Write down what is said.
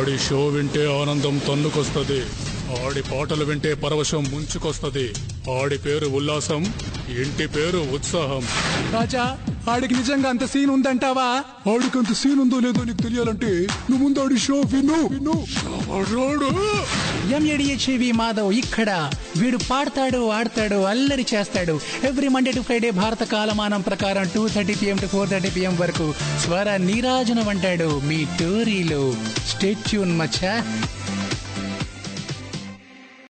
ఆడి show వింటే ఆనందం తన్నుకొస్తది. ఆడి పాటలు వింటే పరవశం ముంచుకొస్తది. ఆడి పేరు ఉల్లాసం ఇంటి పేరు ఉత్సాహం. రాజా ఆడికి నిజంగా అంత సీన్ ఉందంటావా? ఆడికి అంత సీన్ ఉందో లేదో నీకు తెలియాలంటే నువ్వు ముందు ఆడి షో విను. విను ఎంఏడిహెచ్వి మాధవ్ ఇక్కడ. వీడు పాడతాడు ఆడతాడు అల్లరి చేస్తాడు. ఎవ్రీ మండే టు ఫ్రైడే భారత కాలమానం ప్రకారం two thirty PM to four thirty PM వరకు స్వర నీరాజనం అంటాడు మీ టోరీలో. స్టేట్యూన్ మచ్చా.